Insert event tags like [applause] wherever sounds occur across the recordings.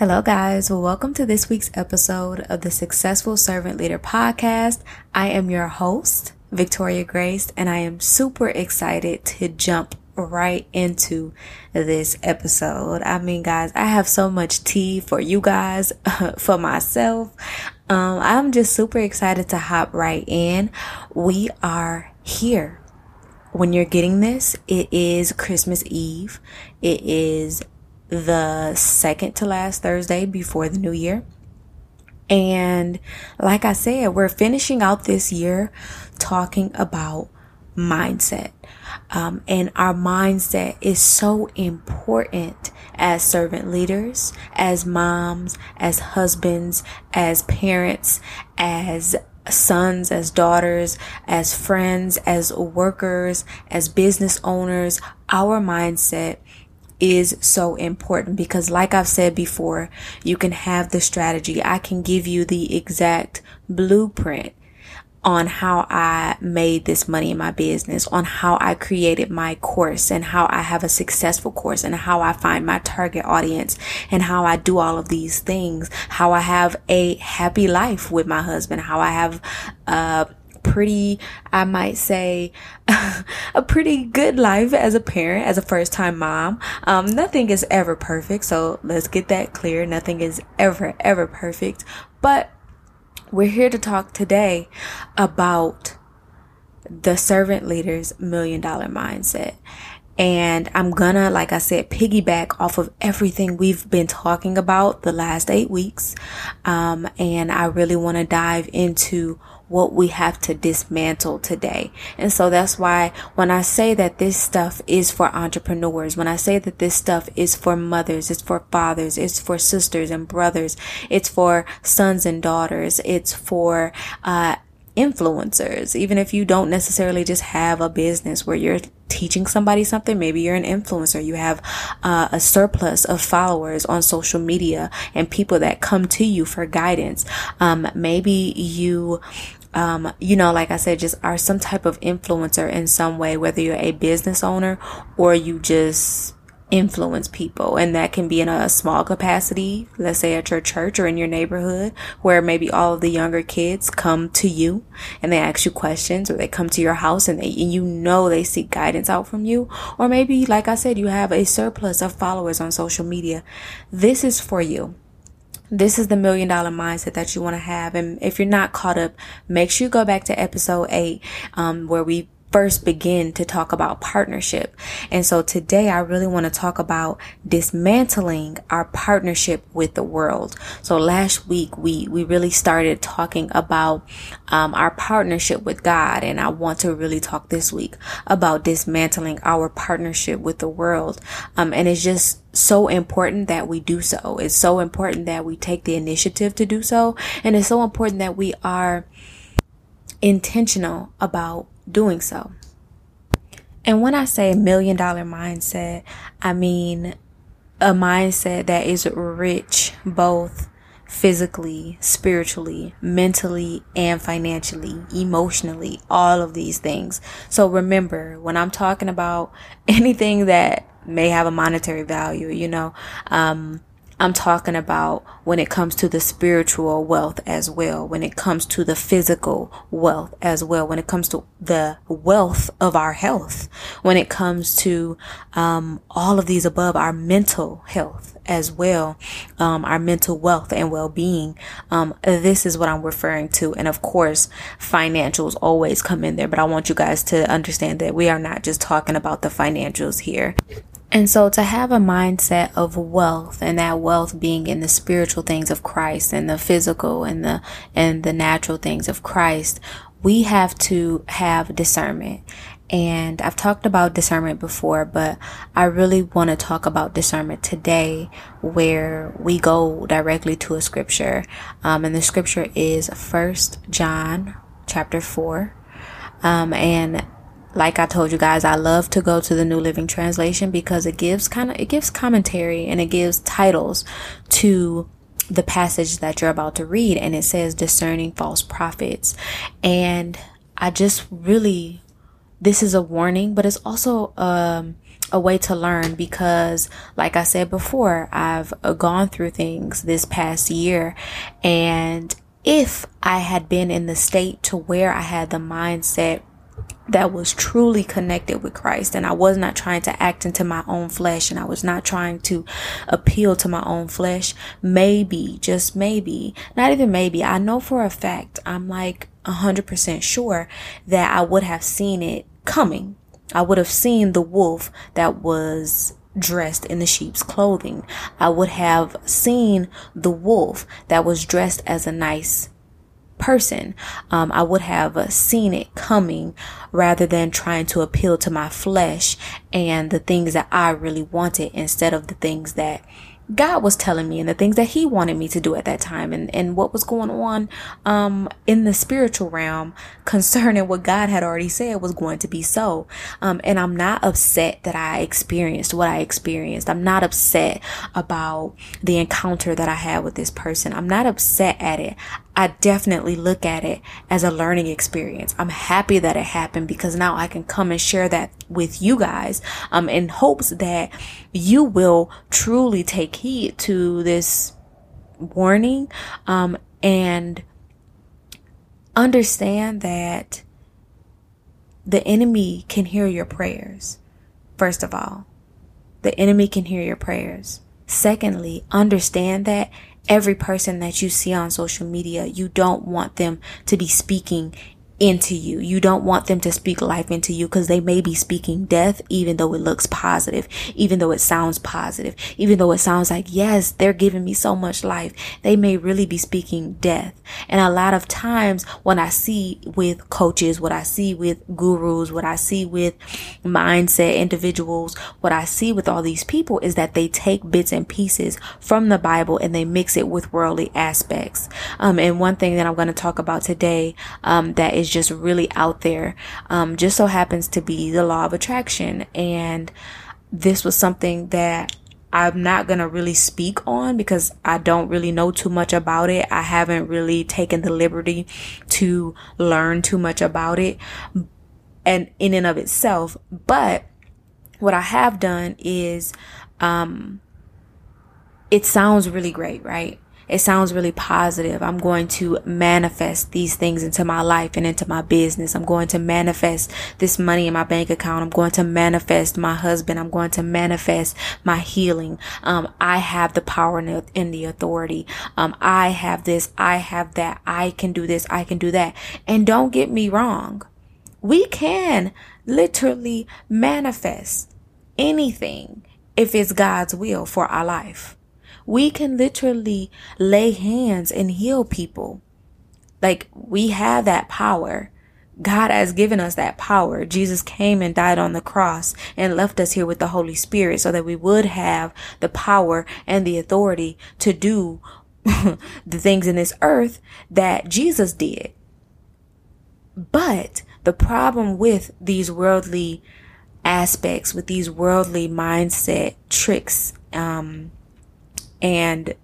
Hello, guys. Welcome to this week's episode of the Successful Servant Leader podcast. I am your host, Victoria Grace, and I am super excited to jump right into this episode. I mean, guys, I have so much tea for you guys, [laughs] for myself. Um, I'm just super excited to hop right in. We are here. When you're getting this, it is Christmas Eve. It is the second to last Thursday before the new year. And like I said, we're finishing out this year talking about mindset. Um, and our mindset is so important as servant leaders, as moms, as husbands, as parents, as sons, as daughters, as friends, as workers, as business owners. Our mindset is so important because like I've said before, you can have the strategy. I can give you the exact blueprint on how I made this money in my business, on how I created my course and how I have a successful course and how I find my target audience and how I do all of these things, how I have a happy life with my husband, how I have, uh, pretty, I might say, [laughs] a pretty good life as a parent, as a first time mom. Um, nothing is ever perfect. So let's get that clear. Nothing is ever, ever perfect. But we're here to talk today about the servant leader's million dollar mindset. And I'm gonna, like I said, piggyback off of everything we've been talking about the last eight weeks. Um, and I really want to dive into what we have to dismantle today. And so that's why when I say that this stuff is for entrepreneurs, when I say that this stuff is for mothers, it's for fathers, it's for sisters and brothers, it's for sons and daughters, it's for, uh, influencers. Even if you don't necessarily just have a business where you're teaching somebody something, maybe you're an influencer, you have uh, a surplus of followers on social media and people that come to you for guidance. Um, maybe you um, you know, like I said, just are some type of influencer in some way, whether you're a business owner or you just influence people. And that can be in a small capacity, let's say at your church or in your neighborhood, where maybe all of the younger kids come to you and they ask you questions or they come to your house and, they, and you know they seek guidance out from you. Or maybe, like I said, you have a surplus of followers on social media. This is for you. This is the million dollar mindset that you want to have. And if you're not caught up, make sure you go back to episode eight, um, where we first begin to talk about partnership. And so today I really want to talk about dismantling our partnership with the world. So last week we, we really started talking about, um, our partnership with God. And I want to really talk this week about dismantling our partnership with the world. Um, and it's just so important that we do so. It's so important that we take the initiative to do so. And it's so important that we are intentional about doing so. And when I say million dollar mindset, I mean a mindset that is rich both physically, spiritually, mentally, and financially, emotionally, all of these things. So remember, when I'm talking about [laughs] anything that may have a monetary value, you know, um, I'm talking about when it comes to the spiritual wealth as well, when it comes to the physical wealth as well, when it comes to the wealth of our health, when it comes to um, all of these above, our mental health as well, um, our mental wealth and well-being. Um, this is what I'm referring to, and of course, financials always come in there. But I want you guys to understand that we are not just talking about the financials here. And so to have a mindset of wealth and that wealth being in the spiritual things of Christ and the physical and the, and the natural things of Christ, we have to have discernment. And I've talked about discernment before, but I really want to talk about discernment today where we go directly to a scripture. Um, and the scripture is first John chapter four. Um, and like I told you guys, I love to go to the New Living Translation because it gives kind of, it gives commentary and it gives titles to the passage that you're about to read. And it says discerning false prophets. And I just really, this is a warning, but it's also, um, a way to learn because like I said before, I've uh, gone through things this past year and if I had been in the state to where I had the mindset that was truly connected with Christ and I was not trying to act into my own flesh and I was not trying to appeal to my own flesh, maybe, just maybe, not even maybe, I know for a fact, I'm like a 100% sure that I would have seen it coming. I would have seen the wolf that was dressed in the sheep's clothing. I would have seen the wolf that was dressed as a nice person. Um, I would have seen it coming rather than trying to appeal to my flesh and the things that I really wanted instead of the things that God was telling me and the things that he wanted me to do at that time and, and what was going on, um, in the spiritual realm concerning what God had already said was going to be so. Um, and I'm not upset that I experienced what I experienced. I'm not upset about the encounter that I had with this person. I'm not upset at it. I definitely look at it as a learning experience. I'm happy that it happened because now I can come and share that with you guys, um, in hopes that you will truly take heed to this warning, um, and understand that the enemy can hear your prayers. First of all, the enemy can hear your prayers. Secondly, understand that every person that you see on social media, you don't want them to be speaking into you. You don't want them to speak life into you because they may be speaking death, even though it looks positive, even though it sounds positive, even though it sounds like, yes, they're giving me so much life. They may really be speaking death. And a lot of times when I see with coaches, what I see with gurus, what I see with mindset individuals, what I see with all these people is that they take bits and pieces from the Bible and they mix it with worldly aspects. Um, and one thing that I'm going to talk about today, um, that is just really out there, um, just so happens to be the law of attraction. And this was something that I'm not going to really speak on because I don't really know too much about it. I haven't really taken the liberty to learn too much about it and in and of itself. But what I have done is, um, it sounds really great, right? It sounds really positive. I'm going to manifest these things into my life and into my business. I'm going to manifest this money in my bank account. I'm going to manifest my husband. I'm going to manifest my healing. Um, I have the power and the authority. Um, I have this. I have that. I can do this. I can do that. And don't get me wrong. We can literally manifest anything if it's God's will for our life. We can literally lay hands and heal people. Like we have that power. God has given us that power. Jesus came and died on the cross and left us here with the Holy Spirit so that we would have the power and the authority to do [laughs] the things in this earth that Jesus did. But the problem with these worldly aspects, with these worldly mindset tricks, um, and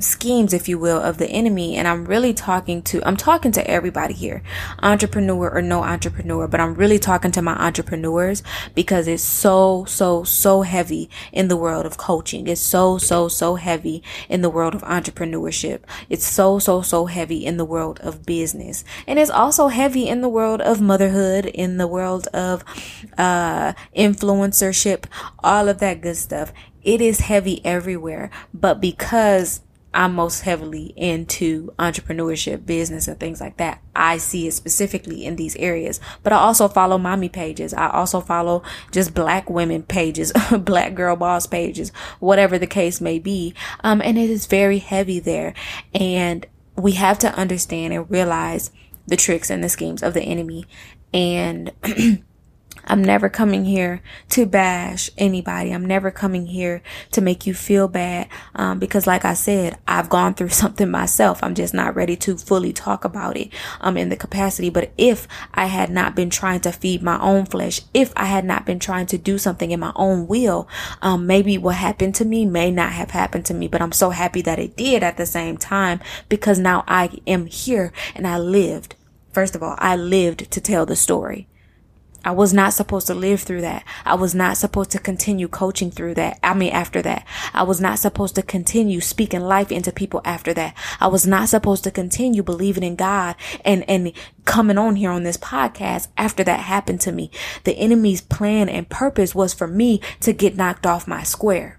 schemes, if you will, of the enemy. And I'm really talking to, I'm talking to everybody here, entrepreneur or no entrepreneur, but I'm really talking to my entrepreneurs because it's so, so, so heavy in the world of coaching. It's so, so, so heavy in the world of entrepreneurship. It's so, so, so heavy in the world of business. And it's also heavy in the world of motherhood, in the world of, uh, influencership, all of that good stuff it is heavy everywhere. But because I'm most heavily into entrepreneurship, business, and things like that. I see it specifically in these areas. But I also follow mommy pages. I also follow just black women pages, [laughs] black girl boss pages, whatever the case may be. Um, and it is very heavy there. And we have to understand and realize the tricks and the schemes of the enemy. And [clears throat] I'm never coming here to bash anybody. I'm never coming here to make you feel bad. Um, because like I said, I've gone through [laughs] something myself. I'm just not ready to fully talk about it, um, in the capacity. But if I had not been trying to feed my own flesh, if I had not been trying to do something in my own will, um, maybe what happened to me may not have happened to me. But I'm so happy that it did at the same time because now I am here and I lived. First of all, I lived to tell the story. I was not supposed to live through that. I was not supposed to continue coaching through that. I mean, after that, I was not supposed to continue speaking life into people after that. I was not supposed to continue believing in God and, and coming on here on this podcast after that happened to me. The enemy's plan and purpose was for me to get knocked off my square.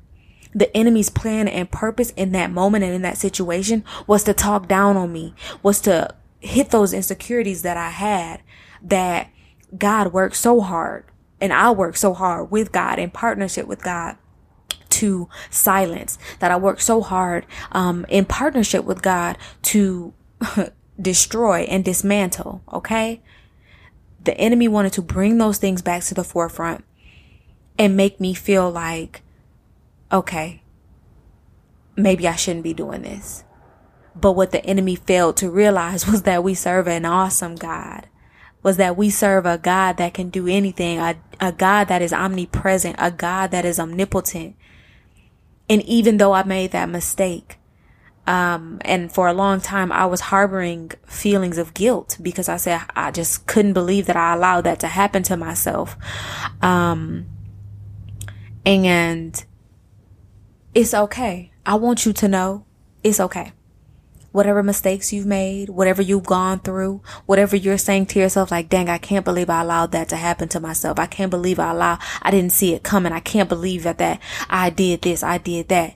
The enemy's plan and purpose in that moment and in that situation was to talk down on me, was to hit those insecurities that I had that God worked so hard and I worked so hard with God in partnership with God to silence that I worked so hard um, in partnership with God to [laughs] destroy and dismantle. Okay. The enemy wanted to bring those things back to the forefront and make me feel like, okay, maybe I shouldn't be doing this. But what the enemy failed to realize [laughs] was that we serve an awesome God was that we serve a God that can do anything, a, a God that is omnipresent, a God that is omnipotent. And even though I made that mistake, um, and for a long time, I was harboring feelings of guilt because I said I just couldn't believe that I allowed that to happen to myself. Um, and it's okay. I want you to know it's okay whatever mistakes you've made, whatever you've gone through, whatever you're saying to yourself, like, dang, I can't believe I allowed that to happen to myself. I can't believe I allowed, I didn't see it coming. I can't believe that, that I did this, I did that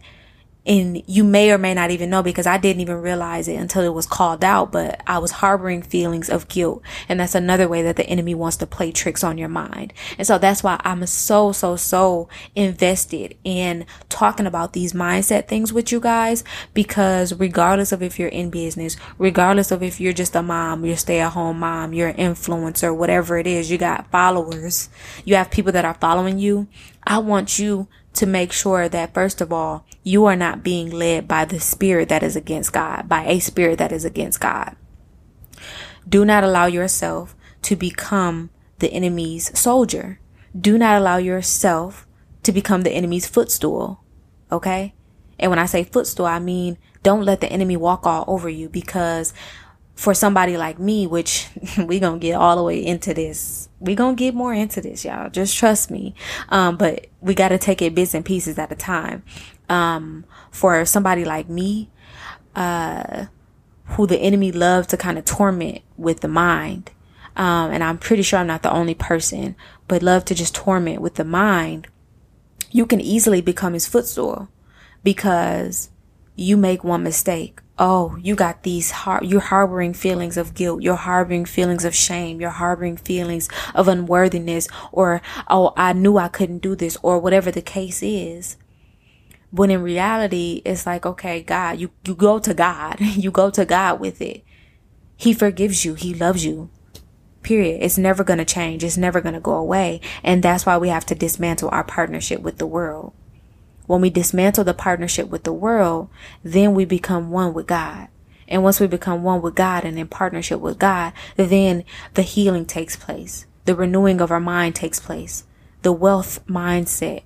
and you may or may not even know because I didn't even realize it until it was called out, but I was harboring feelings of guilt. And that's another way that the enemy wants to play tricks on your mind. And so that's why I'm so, so, so invested in talking about these mindset things with you guys because regardless of if you're in business, regardless of if you're just a mom, you're stay at home mom, you're an influencer, whatever it is, you got followers, you have people that are following you. I want you to make sure that first of all, you are not being led by the spirit that is against God, by a spirit that is against God. Do not allow yourself to become the enemy's soldier. Do not allow yourself to become the enemy's footstool. Okay? And when I say footstool, I mean don't let the enemy walk all over you because for somebody like me, which [laughs] we gonna get all the way into this. We gonna get more into this, y'all. Just trust me. Um, but we gotta take it bits and pieces at a time. Um, for somebody like me, uh, who the enemy loves to kind of torment with the mind. Um, and I'm pretty sure I'm not the only person, but love to just torment with the mind. You can easily become his footstool because you make one mistake oh, you got these, har- you're harboring feelings of guilt. You're harboring feelings of shame. You're harboring feelings of unworthiness or, oh, I knew I couldn't do this or whatever the case is. When in reality, it's like, okay, God, you, you go to God. [laughs] you go to God with it. He forgives you. He loves you. Period. It's never going to change. It's never going to go away. And that's why we have to dismantle our partnership with the world. When we dismantle the partnership with the world, then we become one with God. And once we become one with God and in partnership with God, then the healing takes place. The renewing of our mind takes place. The wealth mindset.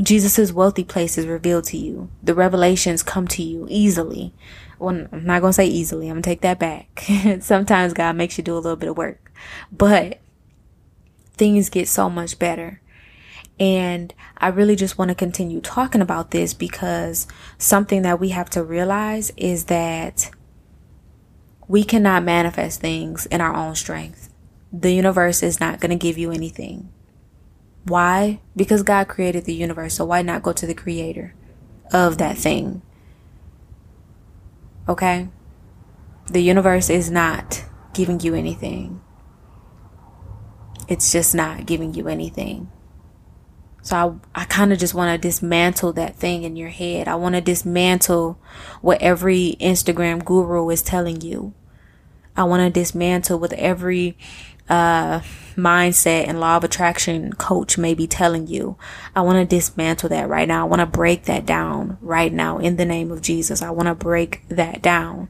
Jesus' wealthy place is revealed to you. The revelations come to you easily. Well, I'm not going to say easily. I'm going to take that back. [laughs] Sometimes God makes you do a little bit of work, but things get so much better and I really just want to continue talking about this because something that we have to realize is that we cannot manifest things in our own strength. The universe is not going to give you anything. Why? Because God created the universe. So why not go to the creator of that thing? Okay? The universe is not giving you anything. It's just not giving you anything. So I, I kind of just want to dismantle that thing in your head. I want to dismantle what every Instagram guru is telling you. I want to dismantle what every uh, mindset and law of attraction coach may be telling you. I want to dismantle that right now. I want to break that down right now in the name of Jesus. I want to break that down.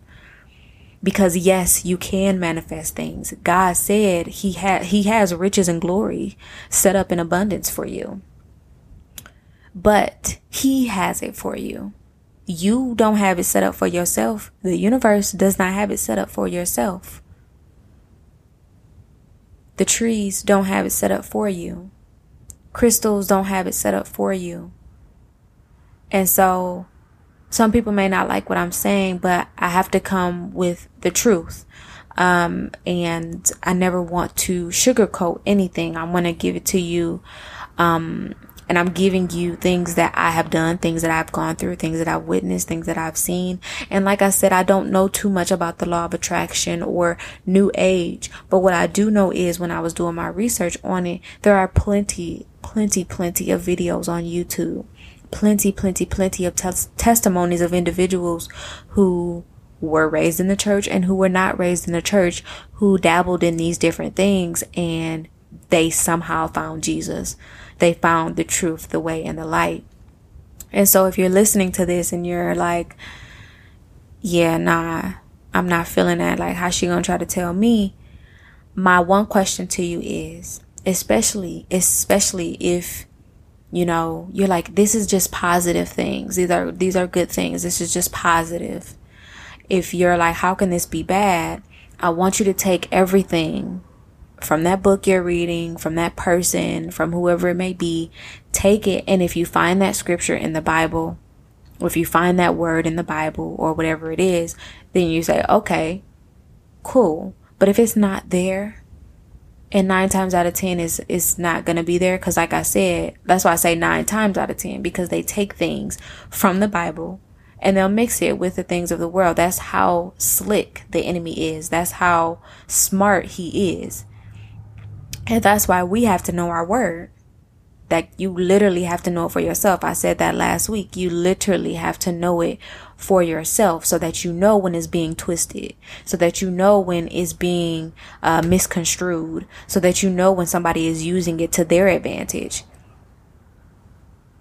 Because yes, you can manifest things. God said he had, he has riches and glory set up in abundance for you but he has it for you. You don't have it set up for yourself. The universe does not have it set up for yourself. the trees don't have it set up for you. Crystals don't have it set up for you. And so some people may not like what I'm saying, but I have to come with the truth. Um, and I never want to sugarcoat anything. I want to give it to you, um, and I'm giving you things that I have done, things that I've gone through, things that I've witnessed, things that I've seen. And like I said, I don't know too much about the law of attraction or new age. But what I do know is when I was doing my research on it, there are plenty, plenty, plenty of videos on YouTube. Plenty, plenty, plenty of tes- testimonies of individuals who were raised in the church and who were not raised in the church who dabbled in these different things and they somehow found Jesus they found the truth, the way, and the light. And so if you're listening to this and you're like, yeah, nah, I'm not feeling that, like, how's she gonna try to tell me? My one question to you is, especially, especially if, you know, you're like, this is just positive things. These are, these are good things. This is just positive. If you're like, how can this be bad? I want you to take everything from that book you're reading, from that person, from whoever it may be, take it. And if you find that scripture in the Bible, or if you find that word in the Bible or whatever it is, then you say, okay, cool. But if it's not there, and nine times out of ten is is not gonna be there, because like I said, that's why I say nine times out of ten because they take things from the Bible and they'll mix it with the things of the world. That's how slick the enemy is. That's how smart he is. And that's why we have to know our word. That you literally have to know it for yourself. I said that last week. You literally have to know it for yourself so that you know when it's being twisted, so that you know when it's being uh, misconstrued, so that you know when somebody is using it to their advantage.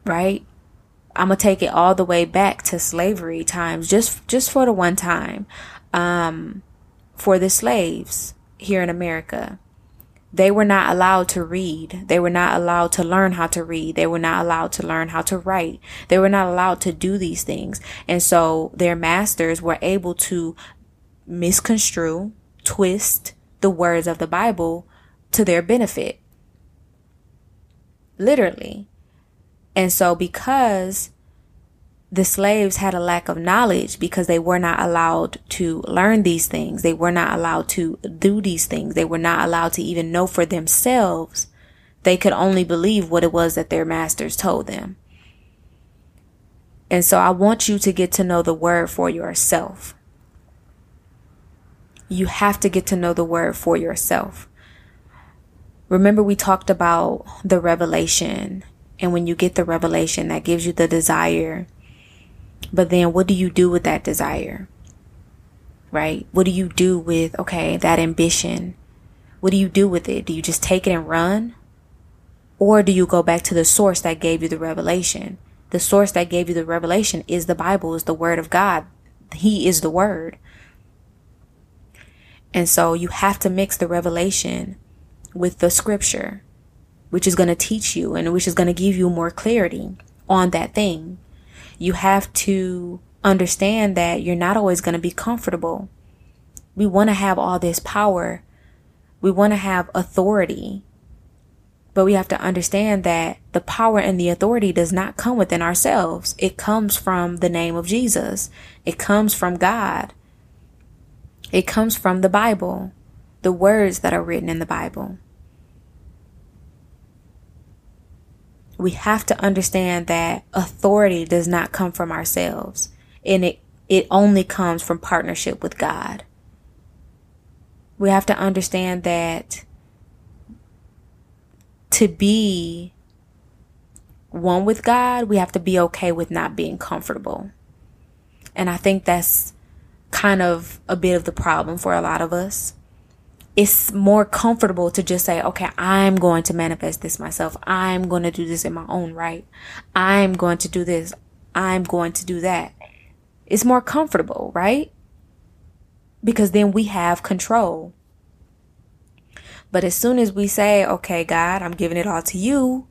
Right? I'm gonna take it all the way back to slavery times, just just for the one time, um, for the slaves here in America. They were not allowed to read. They were not allowed to learn how to read. They were not allowed to learn how to write. They were not allowed to do these things. And so their masters were able to misconstrue, twist the words of the Bible to their benefit. Literally. And so because the slaves had a lack of knowledge because they were not allowed to learn these things. They were not allowed to do these things. They were not allowed to even know for themselves. They could only believe what it was that their masters told them. And so I want you to get to know the word for yourself. You have to get to know the word for yourself. Remember, we talked about the revelation. And when you get the revelation, that gives you the desire but then what do you do with that desire? Right? What do you do with, okay, that ambition? What do you do with it? Do you just take it and run? Or do you go back to the source that gave you the revelation? The source that gave you the revelation is the Bible, is the Word of God. He is the Word. And so you have to mix the revelation with the scripture, which is going to teach you and which is going to give you more clarity on that thing you have to understand that you're not always going to be comfortable. We want to have all this power. We want to have authority. But we have to understand that the power and the authority does not come within ourselves. It comes from the name of Jesus. It comes from God. It comes from the Bible, the words that are written in the Bible. We have to understand that authority does not come from ourselves and it, it only comes from partnership with God. We have to understand that to be one with God, we have to be okay with not being comfortable. And I think that's kind of a bit of the problem for a lot of us it's more comfortable to just say, okay, I'm going to manifest this myself. I'm going to do this in my own right. I'm going to do this. I'm going to do that. It's more comfortable, right? Because then we have control. But as soon as we say, okay, God, I'm giving it all to you,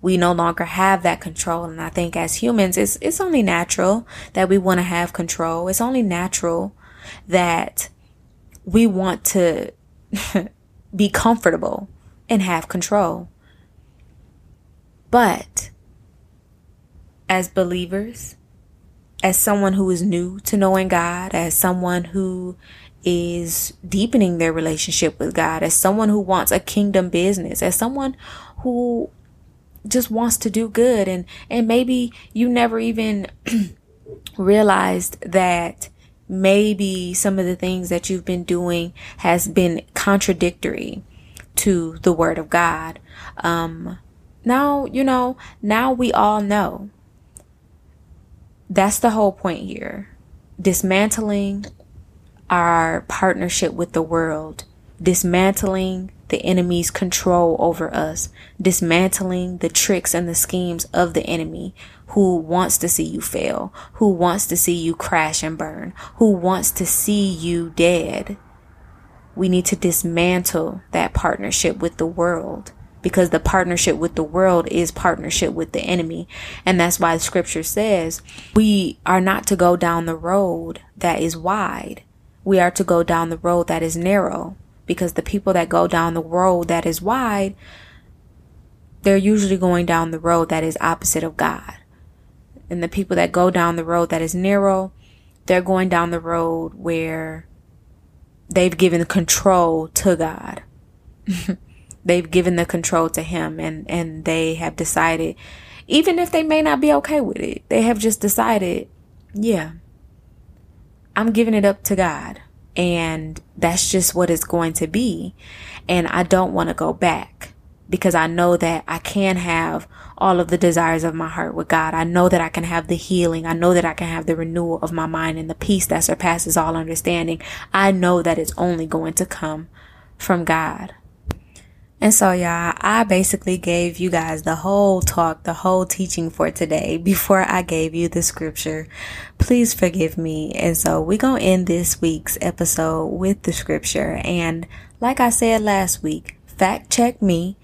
we no longer have that control. And I think as humans, it's, it's only natural that we want to have control. It's only natural that we want to [laughs] be comfortable and have control. But as believers, as someone who is new to knowing God, as someone who is deepening their relationship with God, as someone who wants a kingdom business, as someone who just wants to do good and and maybe you never even [clears throat] realized that maybe some of the things that you've been doing has been contradictory to the word of God. Um, now, you know, now we all know. That's the whole point here. Dismantling our partnership with the world, dismantling the enemy's control over us, dismantling the tricks and the schemes of the enemy who wants to see you fail, who wants to see you crash and burn, who wants to see you dead. We need to dismantle that partnership with the world because the partnership with the world is partnership with the enemy. And that's why the scripture says we are not to go down the road that is wide. We are to go down the road that is narrow because the people that go down the road that is wide, they're usually going down the road that is opposite of God. And the people that go down the road that is narrow, they're going down the road where they've given control to God. [laughs] they've given the control to him and, and they have decided, even if they may not be okay with it, they have just decided, yeah, I'm giving it up to God. And that's just what it's going to be. And I don't want to go back because I know that I can have all of the desires of my heart with God. I know that I can have the healing. I know that I can have the renewal of my mind and the peace that surpasses all understanding. I know that it's only going to come from God. And so, y'all, I basically gave you guys the whole talk, the whole teaching for today [laughs] before I gave you the scripture. Please forgive me. And so we're going to end this week's episode with the scripture. And like I said last week, fact check me,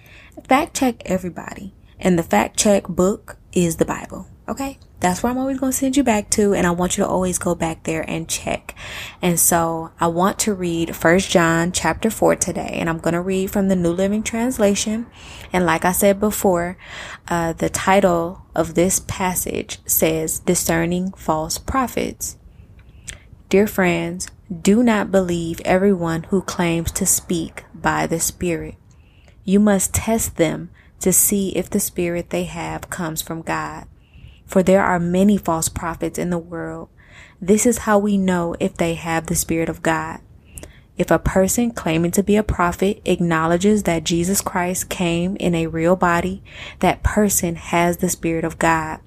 fact check everybody. And the fact check book is the Bible. Okay? That's where I'm always going to send you back to. And I want you to always go back there and check. And so I want to read First John chapter 4 today. And I'm going to read from the New Living Translation. And like I said before, uh, the title of this passage says Discerning False Prophets. Dear friends, do not believe everyone who claims to speak by the Spirit. You must test them to see if the Spirit they have comes from God for there are many false prophets in the world. This is how we know if they have the Spirit of God. If a person claiming to be a prophet acknowledges that Jesus Christ came in a real body, that person has the Spirit of God.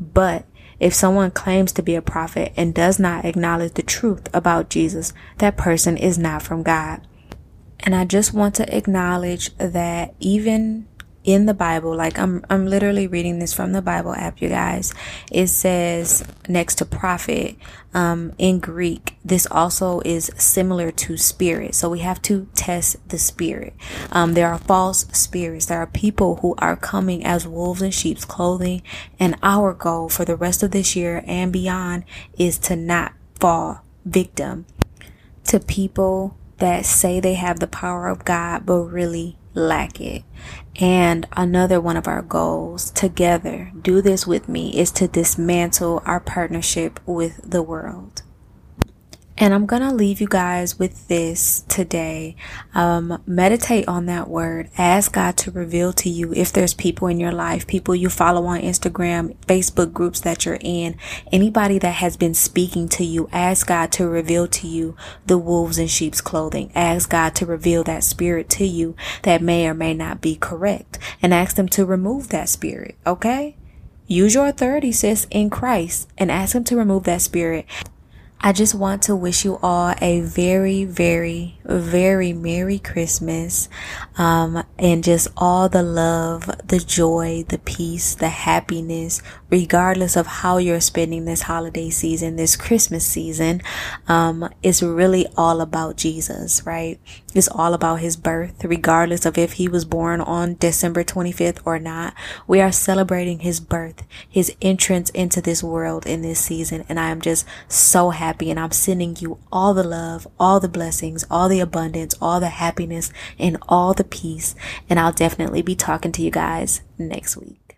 But if someone claims to be a prophet and does not acknowledge the truth about Jesus, that person is not from God. And I just want to acknowledge that even in the Bible, like I'm, I'm literally reading this from the Bible app, you guys. It says next to prophet, um, in Greek, this also is similar to spirit. So we have to test the spirit. Um, there are false spirits. There are people who are coming as wolves in sheep's clothing. And our goal for the rest of this year and beyond is to not fall victim to people that say they have the power of God, but really lack it. And another one of our goals together, do this with me, is to dismantle our partnership with the world. And I'm going to leave you guys with this today. Um, meditate on that word. Ask God to reveal to you if there's people in your life, people you follow on Instagram, Facebook groups that you're in, anybody that has been speaking to you. Ask God to reveal to you the wolves in sheep's clothing. Ask God to reveal that spirit to you that may or may not be correct and ask them to remove that spirit. Okay? Use your authority, sis, in Christ and ask him to remove that spirit. I just want to wish you all a very, very, very Merry Christmas. Um, and just all the love, the joy, the peace, the happiness regardless of how you're spending this holiday season, this Christmas season, um, it's really all about Jesus, right? It's all about his birth, regardless of if he was born on December 25th or not. We are celebrating his birth, his entrance into this world in this season. And I am just so happy. And I'm sending you all the love, all the blessings, all abundance, all the happiness, and all the peace. And I'll definitely be talking to you guys next week.